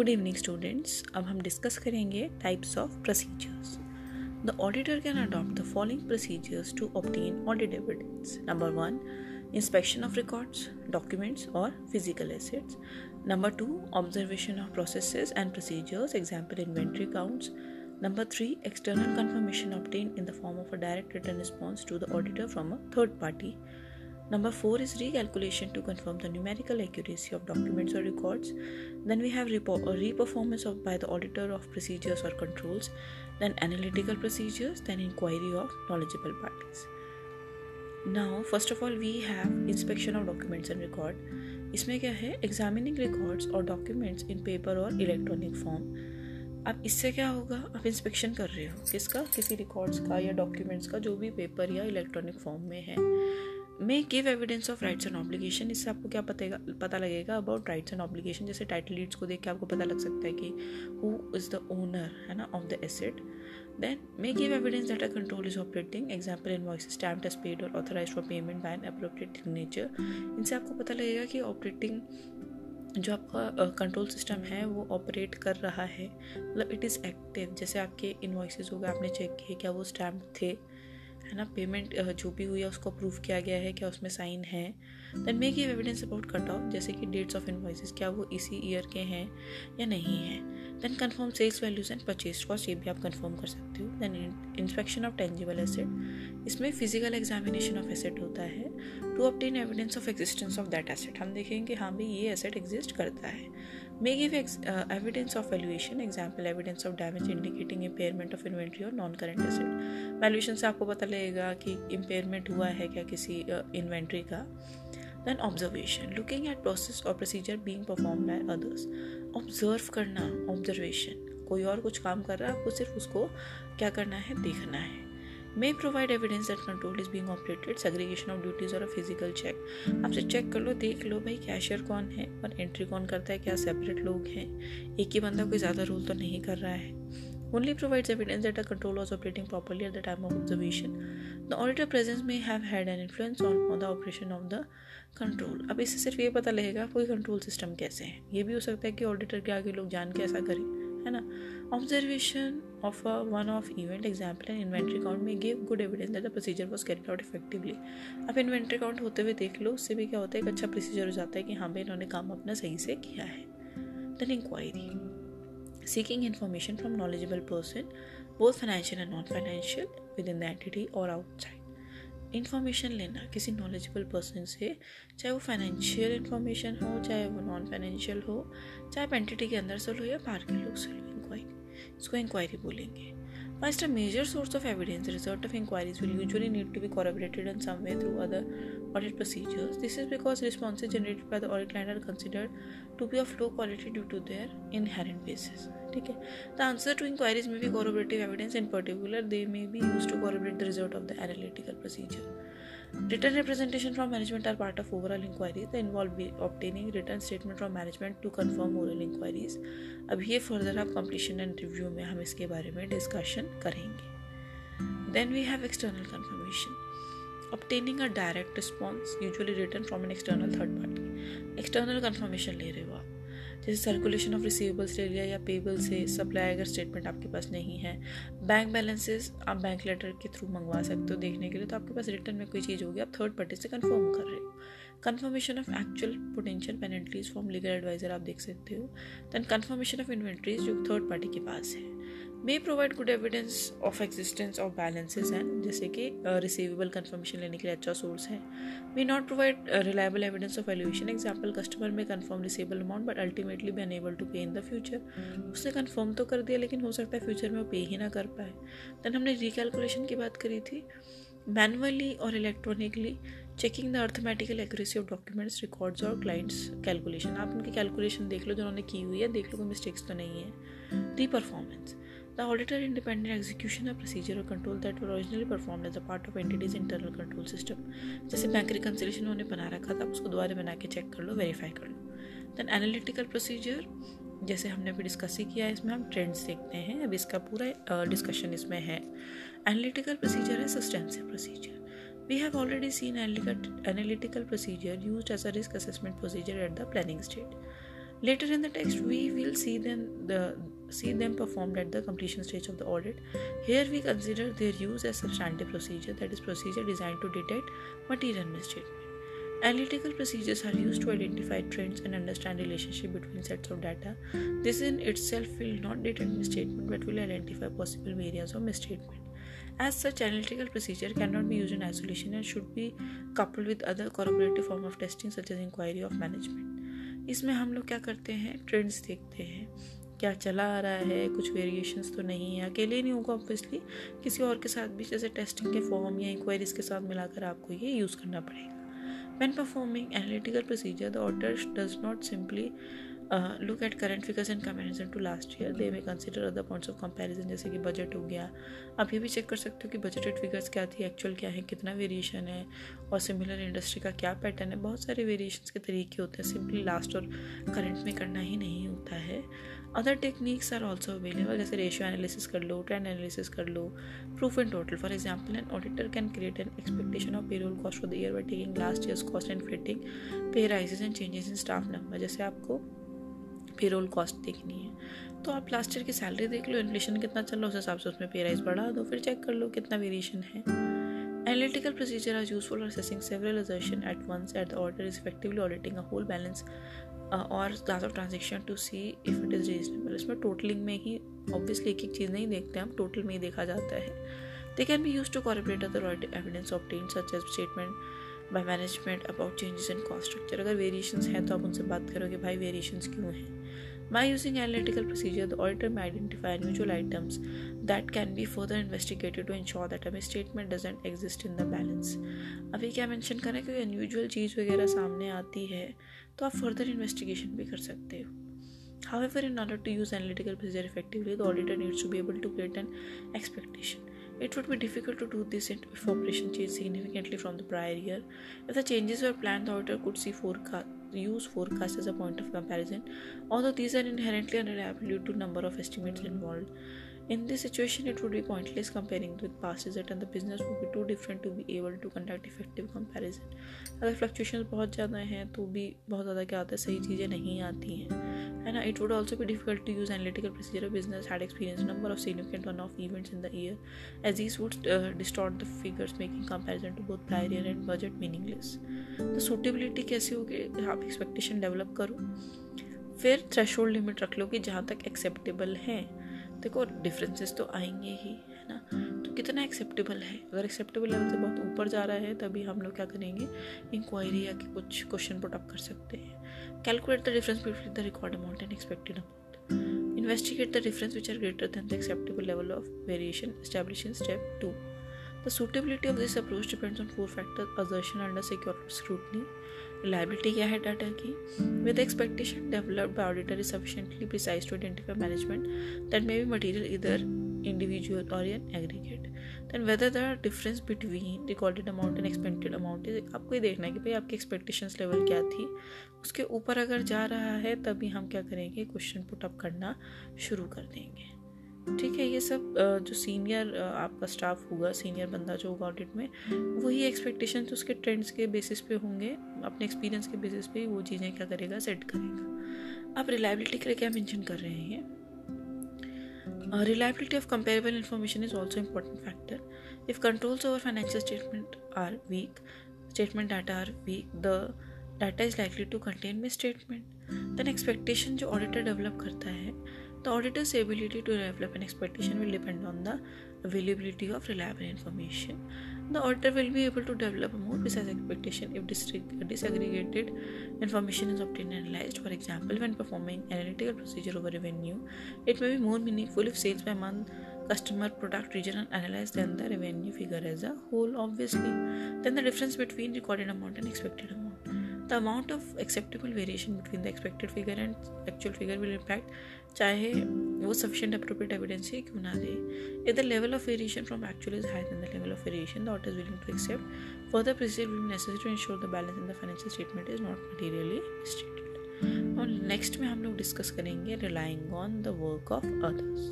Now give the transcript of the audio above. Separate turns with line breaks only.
Good evening students अब हम discuss करेंगे types of procedures the auditor can adopt the following procedures to obtain audit evidence number one inspection of records documents और physical assets number two observation of process and procedures example inventory counts number three external confirmation obtain in the form of a direct return response to the auditor from a third party Number four is recalculation to confirm the numerical accuracy of documents or records. Then we have repo- reperformance of by the auditor of procedures or controls. Then analytical procedures. Then inquiry of knowledgeable parties. Now, first of all, we have inspection of documents and record. इसमें क्या है examining records और documents in paper और electronic form अब इससे क्या होगा आप इंस्पेक्शन कर रहे हो किसका किसी रिकॉर्ड्स का या डॉक्यूमेंट्स का जो भी पेपर या इलेक्ट्रॉनिक फॉर्म में है may give evidence of rights and obligation इससे आपको क्या पतेगा पता लगेगा अबाउट राइट्स एंड ऑब्लिगेशन जैसे टाइटल लीड्स को देख के आपको पता लग सकता है कि हु इज़ द ओनर है ना of the asset then may give evidence that control is operating example invoice stamp as paid और authorise for payment by appropriate signature इनसे आपको पता लगेगा कि ऑपरेटिंग जो आपका कंट्रोल uh, सिस्टम है वो ऑपरेट कर रहा है. मतलब इट इज़ एक्टिव जैसे आपके इन्वॉइसेस हो गए आपने चेक किए क्या वो स्टैम्प थे? है ना पेमेंट जो भी हुई है, उसको अप्रूव किया गया है क्या उसमें साइन है। Then make give evidence about cut off जैसे कि डेट्स ऑफ़ इन्वाइसेस क्या वो इसी ईयर के हैं या नहीं है। Then confirm sales values and purchase cost ये भी आप कन्फर्म कर सकते हो। Then inspection of tangible asset इसमें फ़िज़िकल एग्जामिनेशन ऑफ़ एसेट होता है। To obtain evidence of existence of that asset हम देखेंगे हाँ भाई ये एसेट एग्जिस्ट करता है। May give ex- uh, evidence of valuation example evidence of damage indicating impairment of inventory or non current asset valuation से आपको पता लगेगा कि impairment है क्या किसी इन्वेंट्री uh, का then observation looking at process or procedure being performed by others observe करना observation कोई और कुछ काम कर रहा है आपको सिर्फ़ उसको क्या करना है देखना है may provide evidence that control is being operated segregation of duties और फ़िज़िकल चेक आपसे चेक कर लो देख लो भाई कैशियर कौन है और एंट्री कौन करता है क्या सेपरेट लोग हैं एक ही बंदा कोई ज़्यादा रूल तो नहीं कर रहा है only provides evidence that a control was operating properly at the time of observation. The auditor presence may have had an influence on, on the operation of the control. अब इससे सिर्फ़ ये पता लगेगा कोई कंट्रोल सिस्टम कैसे है ये भी हो सकता है कि ऑडिटर के आगे लोग जान के ऐसा करें है ना? Observation of one off event example and inventory count में give good evidence that the procedure was carried out effectively अब इन्वेंट्री काउंट होते हुए देख लो, उससे भी क्या होता है? एक अच्छा प्रोसीजर हो जाता है कि हाँ भाई इन्होंने काम अपना सही से किया है। Then inquiry seeking information from knowledgeable person both financial and non financial within the entity और आउटसाइड इन्फॉर्मेशन लेना किसी नॉलेजेबल पर्सन से, चाहे वो फाइनेंशियल इन्फॉर्मेशन हो, चाहे वो नॉन फाइनेंशियल हो, चाहे आप एंटिटी के अंदर से लो या बाहर के लोग से लो इंक्वायरी इसको इंक्वायरी बोलेंगे। First major source of evidence result of inquiries will usually need to be corroborated in some way through other audit procedures this is because responses generated by the audit line are considered to be of low quality due to their inherent basis ठीक है? The answer to inquiries में भी corroborative evidence in particular they may be use to corroborate the result of the analytical procedure written representation from management are part of overall inquiry the involve be obtaining written statement from management to confirm oral inquiries अब ये further आप completion and review में हम इसके बारे में discussion करेंगे। Then we have external confirmation obtaining a direct response usually written from an external third party external confirmation ले रहे हो आप। जैसे सर्कुलेशन ऑफ़ रिसीवेबल्स ले लिया या पेबल से सप्लाई अगर स्टेटमेंट आपके पास नहीं है बैंक बैलेंसेस आप बैंक लेटर के थ्रू मंगवा सकते हो देखने के लिए तो आपके पास रिटर्न में कोई चीज़ होगी, आप थर्ड पार्टी से कन्फर्म कर रहे हो। Confirmation of actual potential penalties from legal adviser आप देख सकते हो। दैन कन्फर्मेशन ऑफ़ इन्वेंट्रीज जो थर्ड पार्टी के पास है। May provide good evidence of existence of balances हैं जैसे कि रिसीवेबल uh, कन्फर्मेशन लेने के लिए अच्छा सोर्स है। May not provide reliable evidence of valuation example customer may confirm receivable amount but ultimately be unable to pay in the future उसने confirm तो कर दिया लेकिन हो सकता है फ्यूचर में वो पे ही ना कर पाए। देन हमने रिकैलकुलेशन की बात करी थी। मैनुअली और electronically checking the arithmetical accuracy of documents records और क्लाइंट्स कैलकुलेशन आप उनकी कैलकुलेशन देख लो जो उन्होंने की हुई है देख लो कोई मिस्टेक्स तो नहीं है। Reperformance The auditor independent execution of procedure or control that were originally performed as a part of entity's internal control system. जैसे बैंक reconciliation उन्होंने बना रखा था, उसको दोबारा बना के चेक कर लो वेरीफाई कर लो। दैन एनालिटिकल प्रोसीजर जैसे हमने अभी डिस्कस ही किया है, इसमें हम ट्रेंड्स देखते हैं। अब इसका पूरा डिस्कशन इसमें है। एनालिटिकल प्रोसीजर है substantive procedure we have already seen analytical procedure use as a risk assessment procedure at the planning stage later in the text we will see then the see them performed at the completion stage of the audit. Here we consider their use as substantive procedure, that is, procedure designed to detect material misstatement. Analytical procedures are used to identify trends and understand relationship between sets of data. This in itself will not detect misstatement but will identify possible areas of misstatement. As such, analytical procedure cannot be used in isolation and should be coupled with other corroborative form of testing such as inquiry of management. इसमें हम लोग क्या करते हैं trends देखते हैं क्या चला आ रहा है कुछ वेरिएशंस तो नहीं है। अकेले नहीं होगा ऑब्वियसली किसी और के साथ भी जैसे टेस्टिंग के फॉर्म या इंक्वायरीज के साथ मिलाकर आपको ये यूज़ करना पड़ेगा। When performing analytical procedure, the auditor does not simply uh, look at current figures in to last year. They may consider other points of comparison जैसे कि बजट हो गया। आप ये भी चेक कर सकते हो कि बजटेड फिगर्स क्या थी एक्चुअल क्या है कितना वेरिएशन है और सिमिलर इंडस्ट्री का क्या पैटर्न है। बहुत सारे वेरिएशन के तरीके होते हैं। सिंपली लास्ट और करंट में करना ही नहीं होता है। Other techniques are also available जैसे रेशियो एनालिसिस कर लो ट्रेंड एनालिसिस कर लो proof and total for example an auditor can create an expectation of payroll cost for the year by taking last years cost and fitting pay rises and changes in staff number जैसे आपको payroll cost देखनी है। तो आप last year की salary देख लो inflation कितना चल रहा है, उस हिसाब से उसमें पे राइज बढ़ा दो, फिर चेक कर लो कितना वेरिएशन है। Analytical procedure are useful for assessing several assertions at once at the order is effectively auditing a whole balance और class of transaction to see if it is reasonable इसमें totalling में ही obviously एक एक चीज़ नहीं देखते हम टोटल में ही देखा जाता है। They can be use to corroborate other evidence obtain such as statement by management about changes in cost structure अगर वेरिएशंस हैं तो आप उनसे बात करोगे, भाई वेरिएशंस क्यों हैं? By using analytical procedure, the auditor may identify unusual items that can be further investigated to ensure that a misstatement doesn't exist in the balance. अभी क्या मेंशन करें कि अनयूजुअल चीज़ वगैरह सामने आती है तो आप फर्दर इन्वेस्टिगेशन भी कर सकते हो However, in order to use analytical procedure effectively, the auditor needs to be able to create an expectation. It would be difficult to do this if operation changed significantly from the prior year. If the changes were planned, the auditor could see forecast, use forecast as a point of comparison, although these are inherently unreliable due to number of estimates involved. In this situation, it would be pointless comparing with past result and the business would be too different to be able to conduct effective comparison. अगर fluctuation बहुत ज़्यादा हैं तो भी बहुत ज़्यादा क्या होता है सही चीज़ें नहीं आती हैं है ना इट वुड ऑल्सो भी difficult to use analytical procedure business had experience number of significant one of events in the year as would uh, distort the figures making comparison to both prior year and budget meaningless तो suitability कैसे होगी आप expectation develop करो फिर thresh limit रख लो कि जहाँ तक एक्सेप्टेबल हैं देखो डिफरेंसेस तो आएँगे ही है ना? तो कितना एक्सेप्टेबल है? अगर एक्सेप्टेबल लेवल से बहुत ऊपर जा रहा है तभी हम लोग क्या करेंगे? इंक्वायरी या कुछ क्वेश्चन पुट अप कर सकते हैं। Calculate the difference between the record amount and expected amount investigate the difference which are greater than the acceptable level of variation establish in step two The suitability of this approach depends on four factors assertion under secure scrutiny, reliability क्या है data की? With expectation developed auditor is sufficiently precise to identify management that may be material either individual और in aggregate than whether the difference between recorded amount and expected amount आपको ये देखना है कि भाई आपकी एक्सपेक्टेशन लेवल क्या थी। उसके ऊपर अगर जा रहा है, तभी हम क्या करेंगे? क्वेश्चन पुटअप करना शुरू कर देंगे। ठीक है, ये सब जो सीनियर आपका स्टाफ होगा सीनियर बंदा जो होगा ऑडिट में, वही एक्सपेक्टेशन तो उसके ट्रेंड्स के बेसिस पे होंगे, अपने एक्सपीरियंस के बेसिस पे वो चीज़ें क्या करेगा सेट करेगा। आप रिलायबिलिटी के लिए क्या मेंशन कर रहे हैं reliability of comparable information is also important factor if controls over financial statement are weak statement data are weak the data is likely to contain misstatement than expectation जो auditor develop करता है The auditor's ability to develop an expectation will depend on the availability of reliable information. The auditor will be able to develop a more precise expectation if disaggregated information is obtained and analyzed. For example, when performing analytical procedure over revenue, it may be more meaningful if sales by month, customer, product, region are analyzed than the revenue figure as a whole, obviously. Then the difference between recorded amount and expected amount. The amount of acceptable variation between the expected figure and actual figure will impact. चाहे वो sufficient appropriate evidence ही क्यों ना दे। If the level of variation from actual is higher the level of variation the auditor is willing to accept further procedure will necessary to ensure the balance in the financial statement is not materially stated और next में हम लोग discuss करेंगे relying on the work of others